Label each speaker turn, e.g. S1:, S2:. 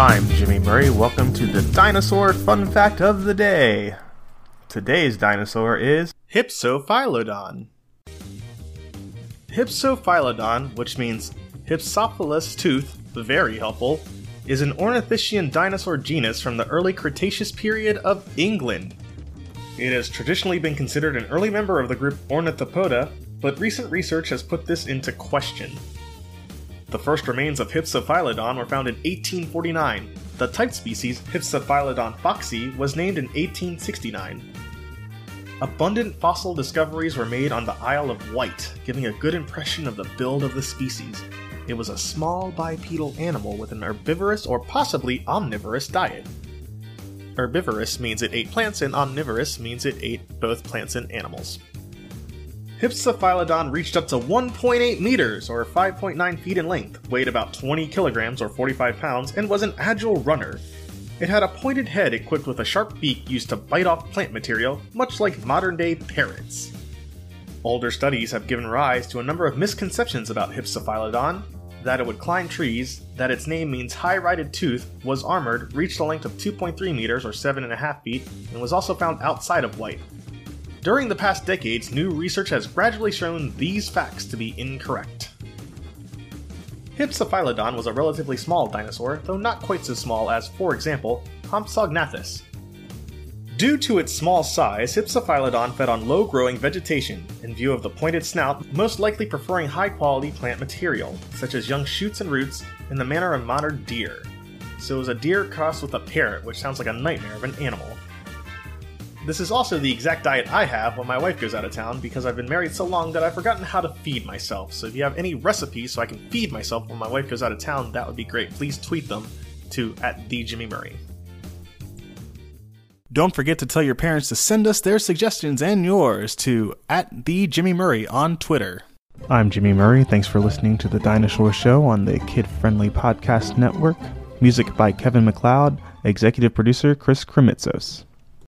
S1: I'm Jimmy Murray. Welcome to the Dinosaur Fun Fact of the Day. Today's dinosaur is Hypsophilodon. Hypsophilodon, which means Hypsophilus tooth, very helpful, is an ornithischian dinosaur genus from the early Cretaceous period of England. It has traditionally been considered an early member of the group Ornithopoda, but recent research has put this into question. The first remains of Hypsophilodon were found in 1849. The type species, Hypsophilodon foxi, was named in 1869. Abundant fossil discoveries were made on the Isle of Wight, giving a good impression of the build of the species. It was a small bipedal animal with an herbivorous or possibly omnivorous diet. Herbivorous means it ate plants, and omnivorous means it ate both plants and animals. Hypsophilodon reached up to 1.8 meters, or 5.9 feet in length, weighed about 20 kilograms, or 45 pounds, and was an agile runner. It had a pointed head equipped with a sharp beak used to bite off plant material, much like modern day parrots. Older studies have given rise to a number of misconceptions about Hypsophilodon. That it would climb trees, that its name means high righted tooth, was armored, reached a length of 2.3 meters or 7.5 feet, and was also found outside of Wight, during the past decades, new research has gradually shown these facts to be incorrect. Hypsophilodon was a relatively small dinosaur, though not quite so small as, for example, Compsognathus. Due to its small size, Hypsophilodon fed on low growing vegetation, in view of the pointed snout, most likely preferring high quality plant material, such as young shoots and roots, in the manner of modern deer. So it was a deer crossed with a parrot, which sounds like a nightmare of an animal. This is also the exact diet I have when my wife goes out of town because I've been married so long that I've forgotten how to feed myself. So if you have any recipes so I can feed myself when my wife goes out of town, that would be great. Please tweet them to at the Jimmy Murray. Don't forget to tell your parents to send us their suggestions and yours to at the Jimmy Murray on Twitter. I'm Jimmy Murray. Thanks for listening to the Dinosaur Show on the Kid Friendly Podcast Network. Music by Kevin MacLeod, Executive producer Chris Krimitsos.